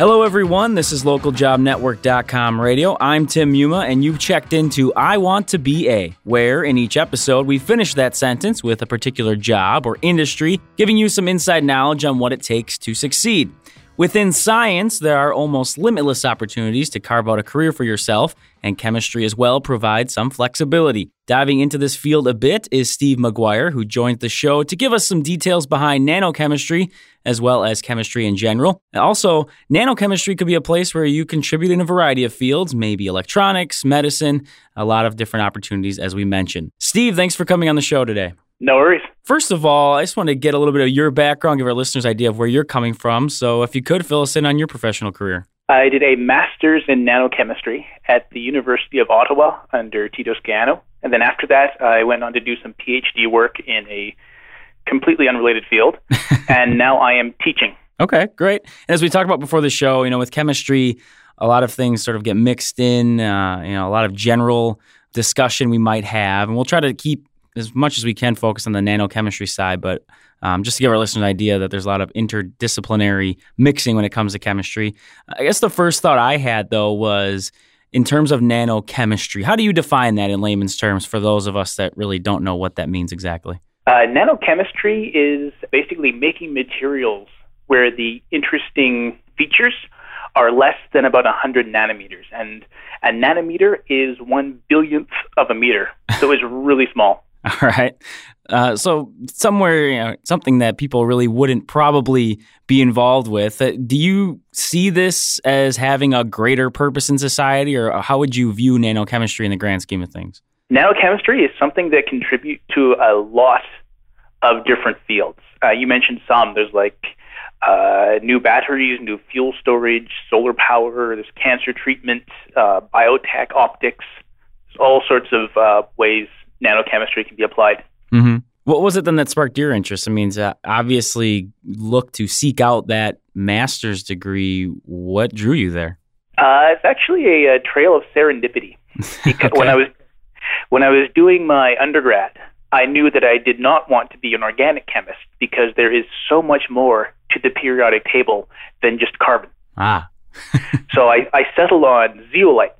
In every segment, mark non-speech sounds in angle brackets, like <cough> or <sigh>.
Hello, everyone. This is localjobnetwork.com radio. I'm Tim Muma, and you've checked into I Want to Be A, where in each episode we finish that sentence with a particular job or industry, giving you some inside knowledge on what it takes to succeed. Within science, there are almost limitless opportunities to carve out a career for yourself, and chemistry as well provides some flexibility. Diving into this field a bit is Steve McGuire, who joined the show to give us some details behind nanochemistry as well as chemistry in general. Also, nanochemistry could be a place where you contribute in a variety of fields, maybe electronics, medicine, a lot of different opportunities, as we mentioned. Steve, thanks for coming on the show today. No worries. First of all, I just want to get a little bit of your background, give our listeners idea of where you're coming from. So, if you could fill us in on your professional career. I did a master's in nanochemistry at the University of Ottawa under Tito Scaiano. And then after that, I went on to do some PhD work in a completely unrelated field. <laughs> and now I am teaching. Okay, great. And as we talked about before the show, you know, with chemistry, a lot of things sort of get mixed in, uh, you know, a lot of general discussion we might have. And we'll try to keep as much as we can focus on the nanochemistry side, but um, just to give our listeners an idea that there's a lot of interdisciplinary mixing when it comes to chemistry. I guess the first thought I had though was in terms of nanochemistry. How do you define that in layman's terms for those of us that really don't know what that means exactly? Uh, nanochemistry is basically making materials where the interesting features are less than about 100 nanometers. And a nanometer is one billionth of a meter, so it's really small. <laughs> All right. Uh, so somewhere, you know, something that people really wouldn't probably be involved with. Uh, do you see this as having a greater purpose in society, or how would you view nanochemistry in the grand scheme of things? Nanochemistry is something that contributes to a lot of different fields. Uh, you mentioned some. There's like uh, new batteries, new fuel storage, solar power. There's cancer treatment, uh, biotech, optics. There's all sorts of uh, ways nanochemistry can be applied. Mm-hmm. What was it then that sparked your interest? I mean, obviously, look to seek out that master's degree. What drew you there? Uh, it's actually a, a, trail of serendipity. <laughs> okay. When I was when I was doing my undergrad, I knew that I did not want to be an organic chemist because there is so much more to the periodic table than just carbon. Ah. <laughs> so I, I settled on zeolites,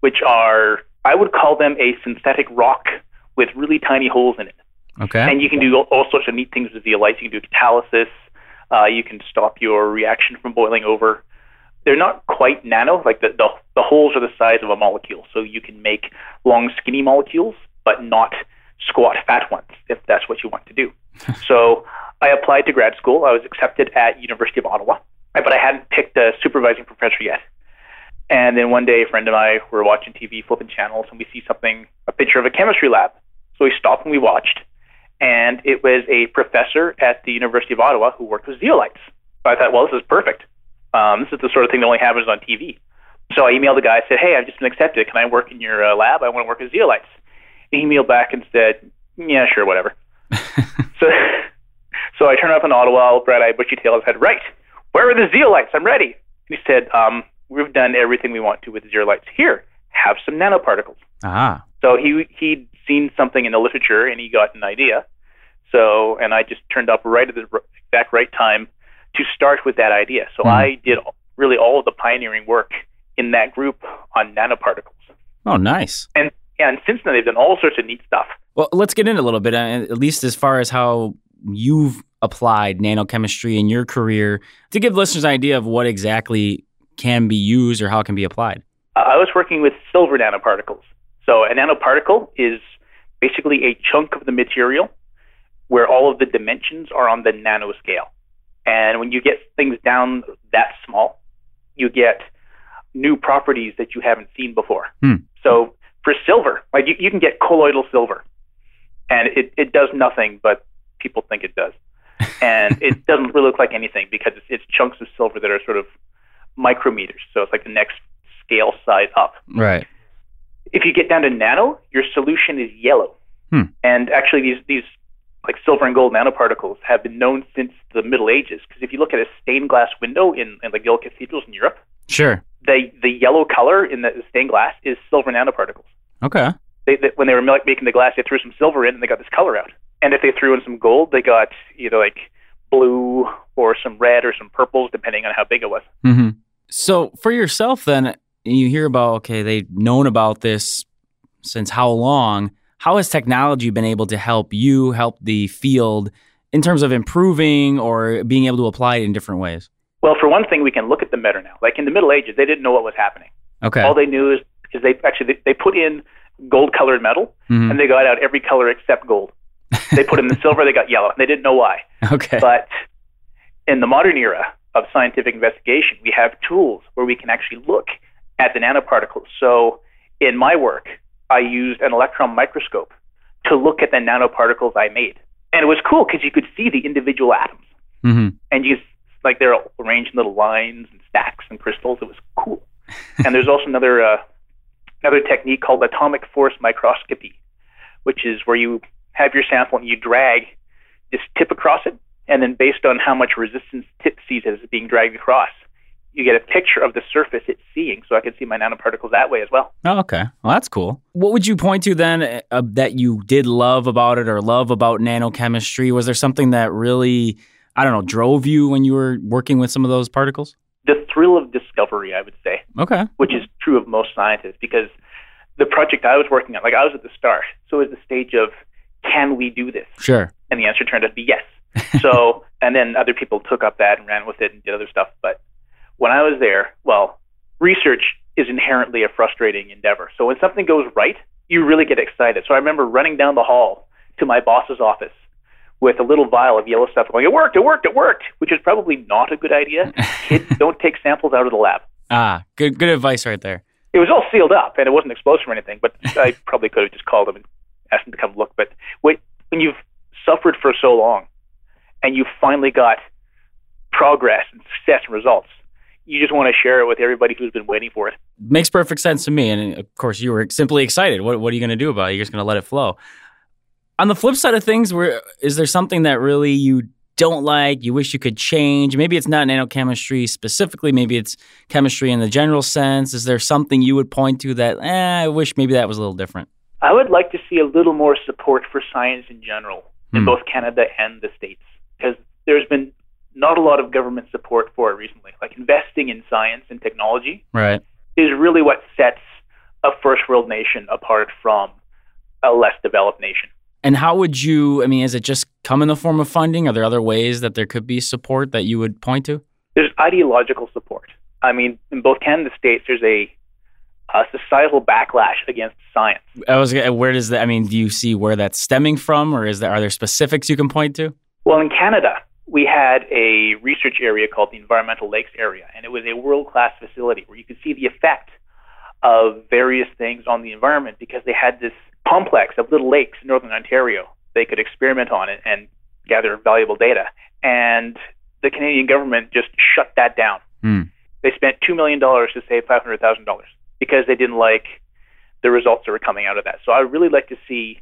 which are I would call them a synthetic rock with really tiny holes in it. Okay. And you can do all sorts of neat things with zeolites. You can do catalysis. Uh, you can stop your reaction from boiling over. They're not quite nano, like the, the the holes are the size of a molecule, so you can make long, skinny molecules, but not squat fat ones, if that's what you want to do. <laughs> so I applied to grad school. I was accepted at University of Ottawa, but I hadn't picked a supervising professor yet. And then one day, a friend and I were watching TV, flipping channels, and we see something, a picture of a chemistry lab. So we stopped and we watched, and it was a professor at the University of Ottawa who worked with zeolites. So I thought, well, this is perfect. Um, this is the sort of thing that only happens on TV. So I emailed the guy. I said, hey, I've just been accepted. Can I work in your uh, lab? I want to work with zeolites. He emailed back and said, yeah, sure, whatever. <laughs> so, so I turned up in Ottawa, bright-eyed, bushy-tailed, and said, right, where are the zeolites? I'm ready. he said, um, we've done everything we want to with zeolites. Here, have some nanoparticles. Ah. So he he'd seen something in the literature and he got an idea. So and I just turned up right at the exact right time to start with that idea. So mm. I did really all of the pioneering work in that group on nanoparticles. Oh, nice. And and since then they've done all sorts of neat stuff. Well, let's get in a little bit, uh, at least as far as how you've applied nanochemistry in your career to give listeners an idea of what exactly can be used or how it can be applied. Uh, I was working with silver nanoparticles. So a nanoparticle is basically a chunk of the material where all of the dimensions are on the nanoscale. And when you get things down that small, you get new properties that you haven't seen before. Hmm. So for silver, like you, you can get colloidal silver, and it, it does nothing, but people think it does. and <laughs> it doesn't really look like anything because it's, it's chunks of silver that are sort of micrometers. So it's like the next scale size up. Right. If you get down to nano, your solution is yellow. Hmm. And actually, these these like silver and gold nanoparticles have been known since the Middle Ages. Because if you look at a stained glass window in, in like the old cathedrals in Europe, sure, the the yellow color in the stained glass is silver nanoparticles. Okay. They, they, when they were making the glass, they threw some silver in and they got this color out. And if they threw in some gold, they got you know like blue or some red or some purples, depending on how big it was. Mm-hmm. So for yourself, then you hear about okay, they've known about this since how long? How has technology been able to help you help the field in terms of improving or being able to apply it in different ways? Well, for one thing, we can look at the better now. Like in the Middle Ages, they didn't know what was happening. Okay. All they knew is, is they actually they, they put in gold colored metal Mhm. and they got out every color except gold. <laughs> They put in the silver, they got yellow. and They didn't know why. Okay. But in the modern era of scientific investigation, we have tools where we can actually look at the nanoparticles. So in my work, I used an electron microscope to look at the nanoparticles I made. And it was cool because you could see the individual atoms. hmm And you like they're arranged in little lines and stacks and crystals. It was cool. <laughs> and there's also another uh, another technique called atomic force microscopy, which is where you have your sample and you drag this tip across it, and then based on how much resistance tip sees as it's being dragged across, you get a picture of the surface it's seeing. So I can see my nanoparticles that way as well. Oh, okay. Well, that's cool. What would you point to then uh, that you did love about it or love about nanochemistry? Was there something that really, I don't know, drove you when you were working with some of those particles? The thrill of discovery, I would say. Okay. which is true of most scientists because the project I was working on, like I was at the start, so it was the stage of can we do this? Sure. And the answer turned out to be yes. <laughs> So, and then other people took up that and ran with it and did other stuff. But when I was there, well, research is inherently a frustrating endeavor. So when something goes right, you really get excited. So I remember running down the hall to my boss's office with a little vial of yellow stuff going, it worked, it worked, it worked, which is probably not a good idea. <laughs> Kids don't take samples out of the lab. Ah, good good advice right there. it was all sealed up and it wasn't explosive or anything, but <laughs> I probably could have just called them and asked them to come look. But when, you've suffered for so long and you've finally got progress and success and results, you just want to share it with everybody who's been waiting for it. Makes perfect sense to me. And of course, you were simply excited. What, what are you going to do about it? You're just going to let it flow. On the flip side of things, where is there something that really you don't like, you wish you could change? Maybe it's not nanochemistry specifically, maybe it's chemistry in the general sense. Is there something you would point to that, eh, I wish maybe that was a little different? I would like to see a little more support for science in general in Hmm. both Canada and the States because there's been not a lot of government support for it recently. Like investing in science and technology Right. is really what sets a first world nation apart from a less developed nation. And how would you, I mean, is it just come in the form of funding? Are there other ways that there could be support that you would point to? There's ideological support. I mean, in both Canada and the States, there's a, a societal backlash against science. I was, where does that, I mean, do you see where that's stemming from or is there, are there specifics you can point to? Well, in Canada, we had a research area called the Environmental Lakes Area, and it was a world class facility where you could see the effect of various things on the environment because they had this complex of little lakes in northern Ontario they could experiment on it and gather valuable data. And the Canadian government just shut that down. Hmm. They spent $2 million to save $500,000 because they didn't like the results that were coming out of that. So I would really like to see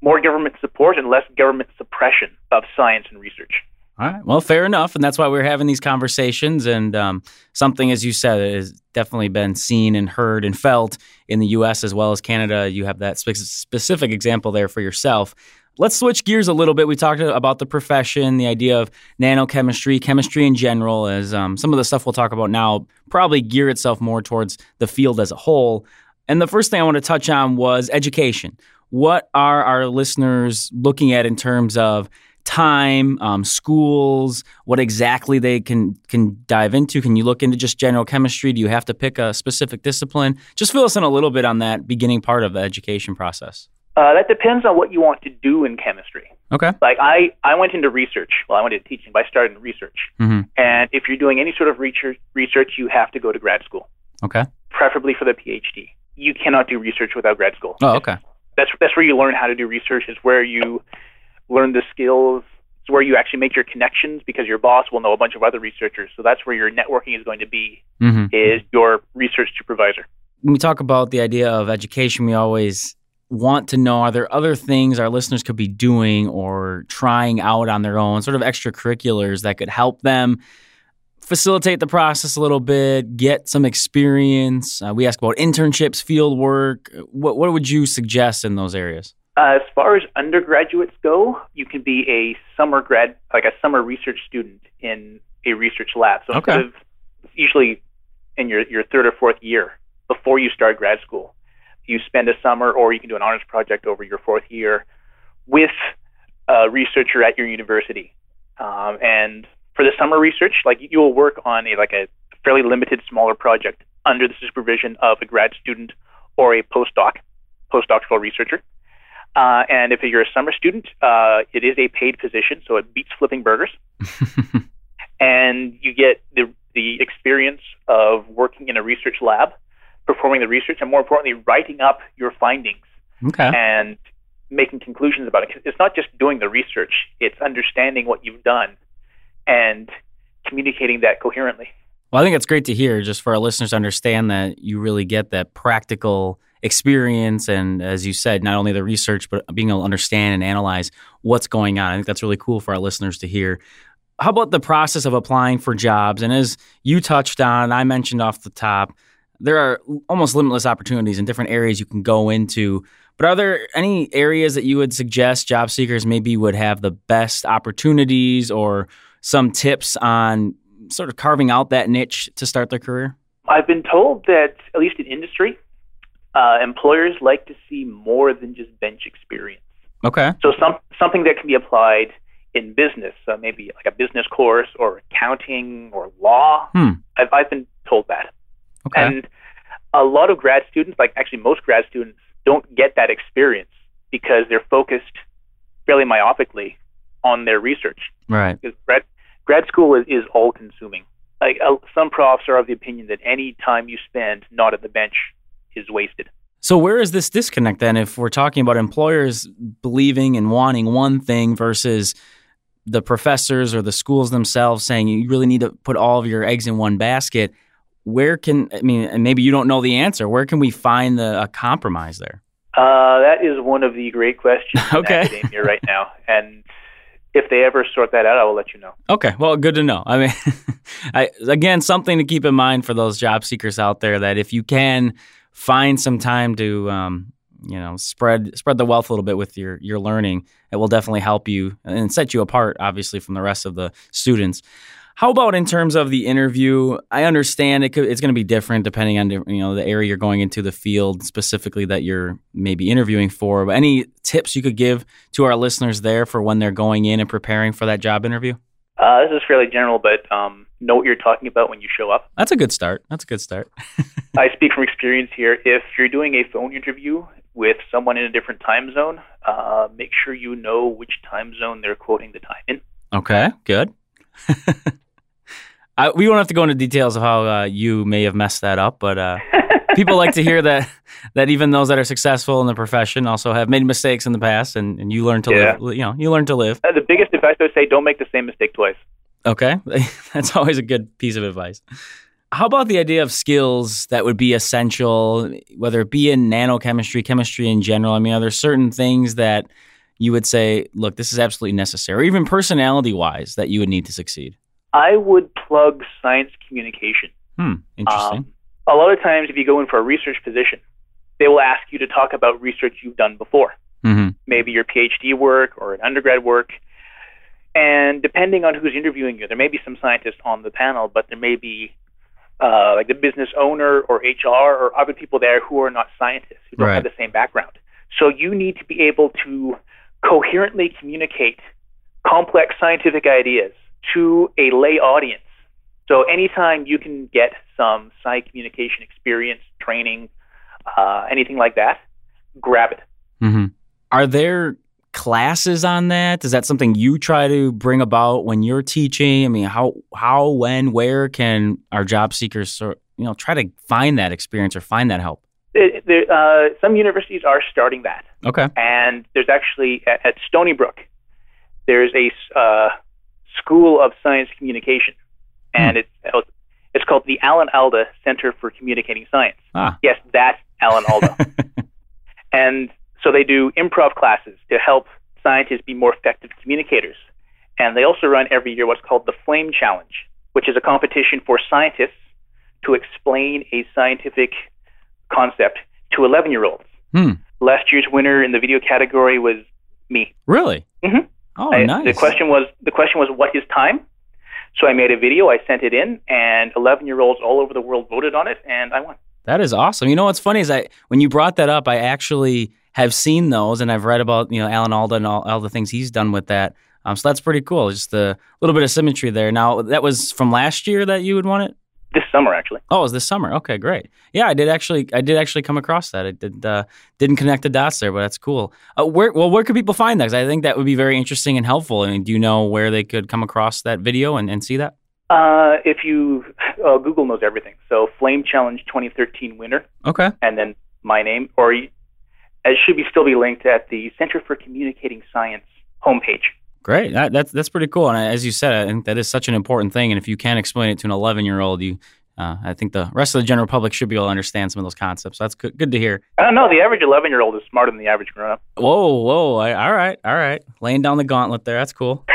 more government support and less government suppression of science and research. All right. Well, fair enough. And that's why we're having these conversations. And um, something, as you said, has definitely been seen and heard and felt in the U.S. as well as Canada. You have that spe- specific example there for yourself. Let's switch gears a little bit. We talked about the profession, the idea of nanochemistry, chemistry in general, as um, some of the stuff we'll talk about now probably gear itself more towards the field as a whole. And the first thing I want to touch on was education. What are our listeners looking at in terms of time, um, schools, what exactly they can can dive into? Can you look into just general chemistry? Do you have to pick a specific discipline? Just fill us in a little bit on that beginning part of the education process. Uh, that depends on what you want to do in chemistry. Okay. Like I, I went into research. Well, I went into teaching, but I started in research. Mhm. And if you're doing any sort of research, research, you have to go to grad school, Okay. preferably for the PhD. You cannot do research without grad school. Oh, okay. That's that's where you learn how to do research. Is where you learn the skills. It's where you actually make your connections because your boss will know a bunch of other researchers. So that's where your networking is going to be. hmm Is your research supervisor. When we talk about the idea of education, we always want to know are there other things our listeners could be doing or trying out on their own, sort of extracurriculars that could help them facilitate the process a little bit, get some experience. Uh, we ask about internships, field work. What, what would you suggest in those areas? Uh, as far as undergraduates go, you can be a summer grad, like a summer research student in a research lab. So Okay. instead of usually in your, your third or fourth year before you start grad school. You spend a summer, or you can do an honors project over your fourth year with a researcher at your university. Um, and for the summer research, like you will work on a like a fairly limited, smaller project under the supervision of a grad student or a postdoc, postdoctoral researcher. Uh, and if you're a summer student, uh, it is a paid position, so it beats flipping burgers. <laughs> and you get the the experience of working in a research lab, performing the research, and more importantly, writing up your findings okay. and making conclusions about it. It's not just doing the research; it's understanding what you've done and communicating that coherently. Well, I think it's great to hear, just for our listeners to understand that you really get that practical experience, and as you said, not only the research, but being able to understand and analyze what's going on. I think that's really cool for our listeners to hear. How about the process of applying for jobs? And as you touched on, I mentioned off the top, there are almost limitless opportunities in different areas you can go into. But are there any areas that you would suggest job seekers maybe would have the best opportunities or some tips on sort of carving out that niche to start their career? I've been told that, at least in industry, uh, employers like to see more than just bench experience. Okay. So some something that can be applied in business, so maybe like a business course or accounting or law. Hmm. I've, I've been told that. Okay. And a lot of grad students, like actually most grad students, don't get that experience because they're focused fairly myopically on their research. right. Because grad, grad school is, is all consuming. Like uh, some profs are of the opinion that any time you spend not at the bench is wasted. So where is this disconnect then if we're talking about employers believing and wanting one thing versus the professors or the schools themselves saying you really need to put all of your eggs in one basket? Where can I mean and maybe you don't know the answer. Where can we find the a compromise there? Uh, that is one of the great questions <laughs> Okay. in academia right now. And if they ever sort that out, I will let you know. Okay, well, good to know. I mean, <laughs> I, again, something to keep in mind for those job seekers out there that if you can find some time to, um, you know, spread spread the wealth a little bit with your your learning, it will definitely help you and set you apart, obviously, from the rest of the students. How about in terms of the interview? I understand it could, it's going to be different depending on you know the area you're going into, the field specifically that you're maybe interviewing for. But any tips you could give to our listeners there for when they're going in and preparing for that job interview? Uh, this is fairly general, but um, know what you're talking about when you show up. That's a good start. That's a good start. <laughs> I speak from experience here. If you're doing a phone interview with someone in a different time zone, uh, make sure you know which time zone they're quoting the time in. Okay, good. <laughs> I, we won't have to go into details of how uh, you may have messed that up, but uh, <laughs> people like to hear that that even those that are successful in the profession also have made mistakes in the past, and, and you learn to Yeah. live. You know, you learn to live. Uh, the biggest advice I would say: don't make the same mistake twice. Okay, <laughs> that's always a good piece of advice. How about the idea of skills that would be essential, whether it be in nanochemistry, chemistry in general? I mean, are there certain things that you would say, look, this is absolutely necessary, or even personality wise, that you would need to succeed? I would plug science communication. Hmm, interesting. Um, a lot of times, if you go in for a research position, they will ask you to talk about research you've done before, hmm maybe your PhD work or an undergrad work. And depending on who's interviewing you, there may be some scientists on the panel, but there may be uh, like the business owner or HR or other people there who are not scientists, who don't have the same background. So you need to be able to coherently communicate complex scientific ideas to a lay audience. So anytime you can get some sci communication experience, training, uh, anything like that, grab it. hmm Are there classes on that? Is that something you try to bring about when you're teaching? I mean, how, how, when, where can our job seekers, you know, try to find that experience or find that help? It, there, uh, some universities are starting that, Okay. and there's actually at, at Stony Brook, there's a uh, school of science communication, and it's it's called the Alan Alda Center for Communicating Science. Ah. Yes, that's Alan Alda. <laughs> And so they do improv classes to help scientists be more effective communicators. And they also run every year what's called the Flame Challenge, which is a competition for scientists to explain a scientific concept to 11 year olds. Hmm. Last year's winner in the video category was me. Really? Mhm. Oh, I- nice. The question was the question was what is time? So I made a video, I sent it in, and 11 year olds all over the world voted on it, and I won. That is awesome. You know what's funny is I when you brought that up, I actually have seen those and I've read about you know Alan Alda and all, all the things he's done with that. Um, so that's pretty cool. Just a little bit of symmetry there. Now that was from last year that you would want it. This summer, actually. Oh, it was this summer. Okay, great. Yeah, I did actually. I did actually come across that. I did. Uh, didn't connect the dots there, but that's cool. Uh, where? Well, where could people find that? Because I think that would be very interesting and helpful. I mean, do you know where they could come across that video and, and see that? Uh, if you uh, Google knows everything. So Flame Challenge 2013 winner. Okay. And then my name, or it should be still be linked at the Center for Communicating Science homepage. Great. That, that's that's pretty cool. And as you said, I think that is such an important thing. And if you can explain it to an 11 year old, you uh, I think the rest of the general public should be able to understand some of those concepts. So that's good, good to hear. I don't know. The average 11 year old is smarter than the average grown up. Whoa, whoa. I, all right, all right. Laying down the gauntlet there. That's cool. <laughs>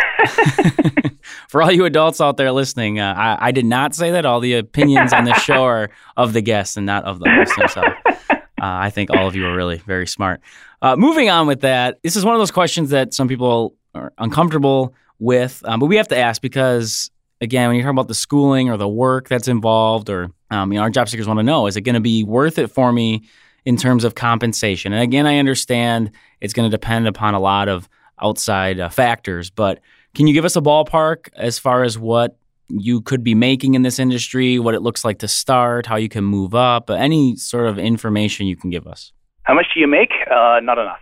<laughs> For all you adults out there listening, uh, I, I, did not say that. All the opinions on this show are of the guests and not of the host himself. <laughs> Uh, I think all of you are really very smart. Uh, moving on with that, this is one of those questions that some people are uncomfortable with, um, but we have to ask because, again, when you're talking about the schooling or the work that's involved, or um, you know, our job seekers want to know, is it going to be worth it for me in terms of compensation? And again, I understand it's going to depend upon a lot of outside uh, factors, but can you give us a ballpark as far as what you could be making in this industry, what it looks like to start, how you can move up, any sort of information you can give us? How much do you make? Uh, not enough.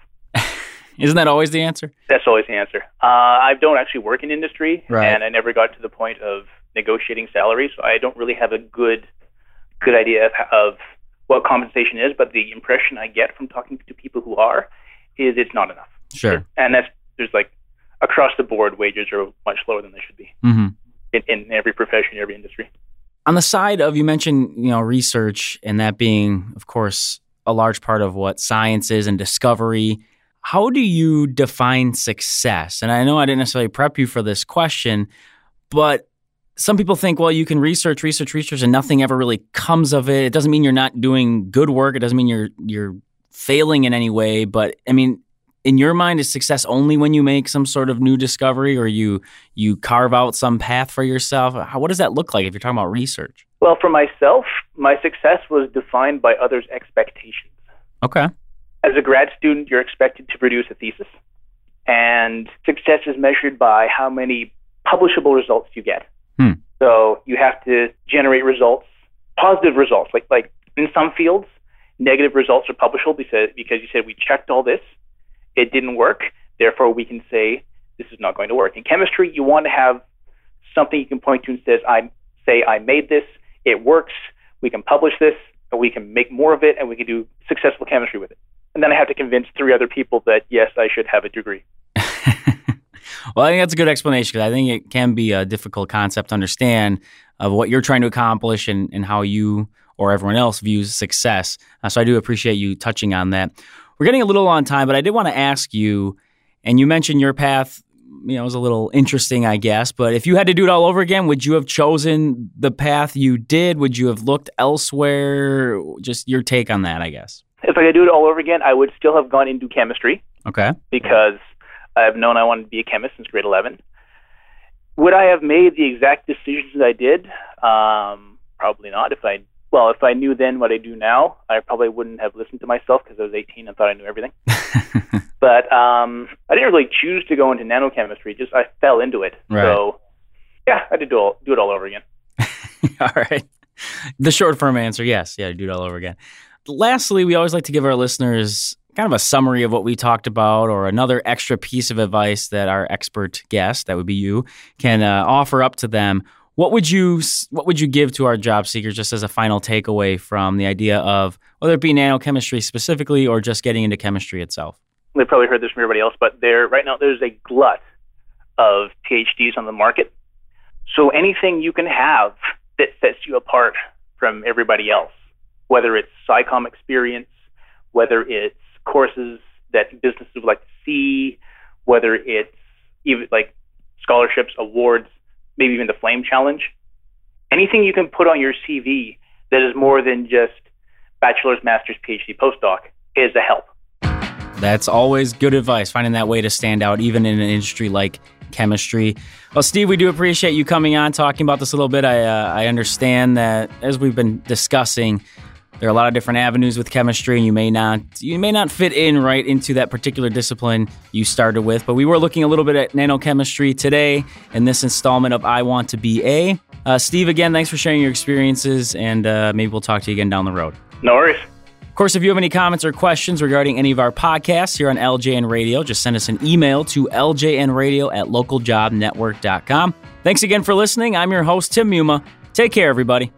Isn't that always the answer? That's always the answer. Uh, I don't actually work in industry, right. and I never got to the point of negotiating salaries, so I don't really have a good good idea of, of what compensation is. But the impression I get from talking to people who are is it's not enough. Sure. And that's there's like across the board, wages are much lower than they should be mm-hmm. in, in every profession, every industry. On the side of you mentioned, you know, research and that being, of course, a large part of what science is and discovery. How do you define success? And I know I didn't necessarily prep you for this question, but some people think, well, you can research, research, research, and nothing ever really comes of it. It doesn't mean you're not doing good work. It doesn't mean you're you're failing in any way. But I mean, in your mind is success only when you make some sort of new discovery or you you carve out some path for yourself How, what does that look like if you're talking about research well for myself my success was defined by others expectations okay as a grad student you're expected to produce a thesis and success is measured by how many publishable results you get hmm. so you have to generate results positive results like like in some fields negative results are publishable because because you said we checked all this it didn't work. Therefore, we can say this is not going to work. In chemistry, you want to have something you can point to and says, I say I made this, it works, we can publish this, and we can make more of it, and we can do successful chemistry with it. And then I have to convince three other people that yes, I should have a degree. <laughs> well, I think that's a good explanation because I think it can be a difficult concept to understand of what you're trying to accomplish and, and how you or everyone else views success. Uh, so I do appreciate you touching on that. We're getting a little on time, but I did want to ask you, and you mentioned your path, you know, was a little interesting, I guess. But if you had to do it all over again, would you have chosen the path you did? Would you have looked elsewhere? Just your take on that, I guess. If I could do it all over again, I would still have gone into chemistry. Okay. Because I've known I wanted to be a chemist since grade 11. Would I have made the exact decisions I did? Um, probably not. If I well, if I knew then what I do now, I probably wouldn't have listened to myself because I was 18 and thought I knew everything. <laughs> but um, I didn't really choose to go into nanochemistry; just I fell into it. Right. So, yeah, I did do all, do it all over again. <laughs> all right. The short form answer, yes, yeah, do it all over again. Lastly, we always like to give our listeners kind of a summary of what we talked about or another extra piece of advice that our expert guest, that would be you, can uh, offer up to them what would you what would you give to our job seekers just as a final takeaway from the idea of whether it be nanochemistry specifically or just getting into chemistry itself? They've probably heard this from everybody else, but there right now there's a glut of PhDs on the market. So anything you can have that sets you apart from everybody else, whether it's SciComm experience, whether it's courses that businesses would like to see, whether it's even like scholarships, awards, maybe even the Flame Challenge. Anything you can put on your CV that is more than just bachelor's, master's, PhD, postdoc is a help. That's always good advice, finding that way to stand out, even in an industry like chemistry. Well, Steve, we do appreciate you coming on, talking about this a little bit. I, uh, I understand that as we've been discussing, there are a lot of different avenues with chemistry, and you may not you may not fit in right into that particular discipline you started with. But we were looking a little bit at nanochemistry today in this installment of I Want to Be A. Uh, Steve, again, thanks for sharing your experiences, and uh, maybe we'll talk to you again down the road. No worries. Of course, if you have any comments or questions regarding any of our podcasts here on LJN Radio, just send us an email to ljnradio at localjobnetwork.com. Thanks again for listening. I'm your host, Tim Muma. Take care, everybody.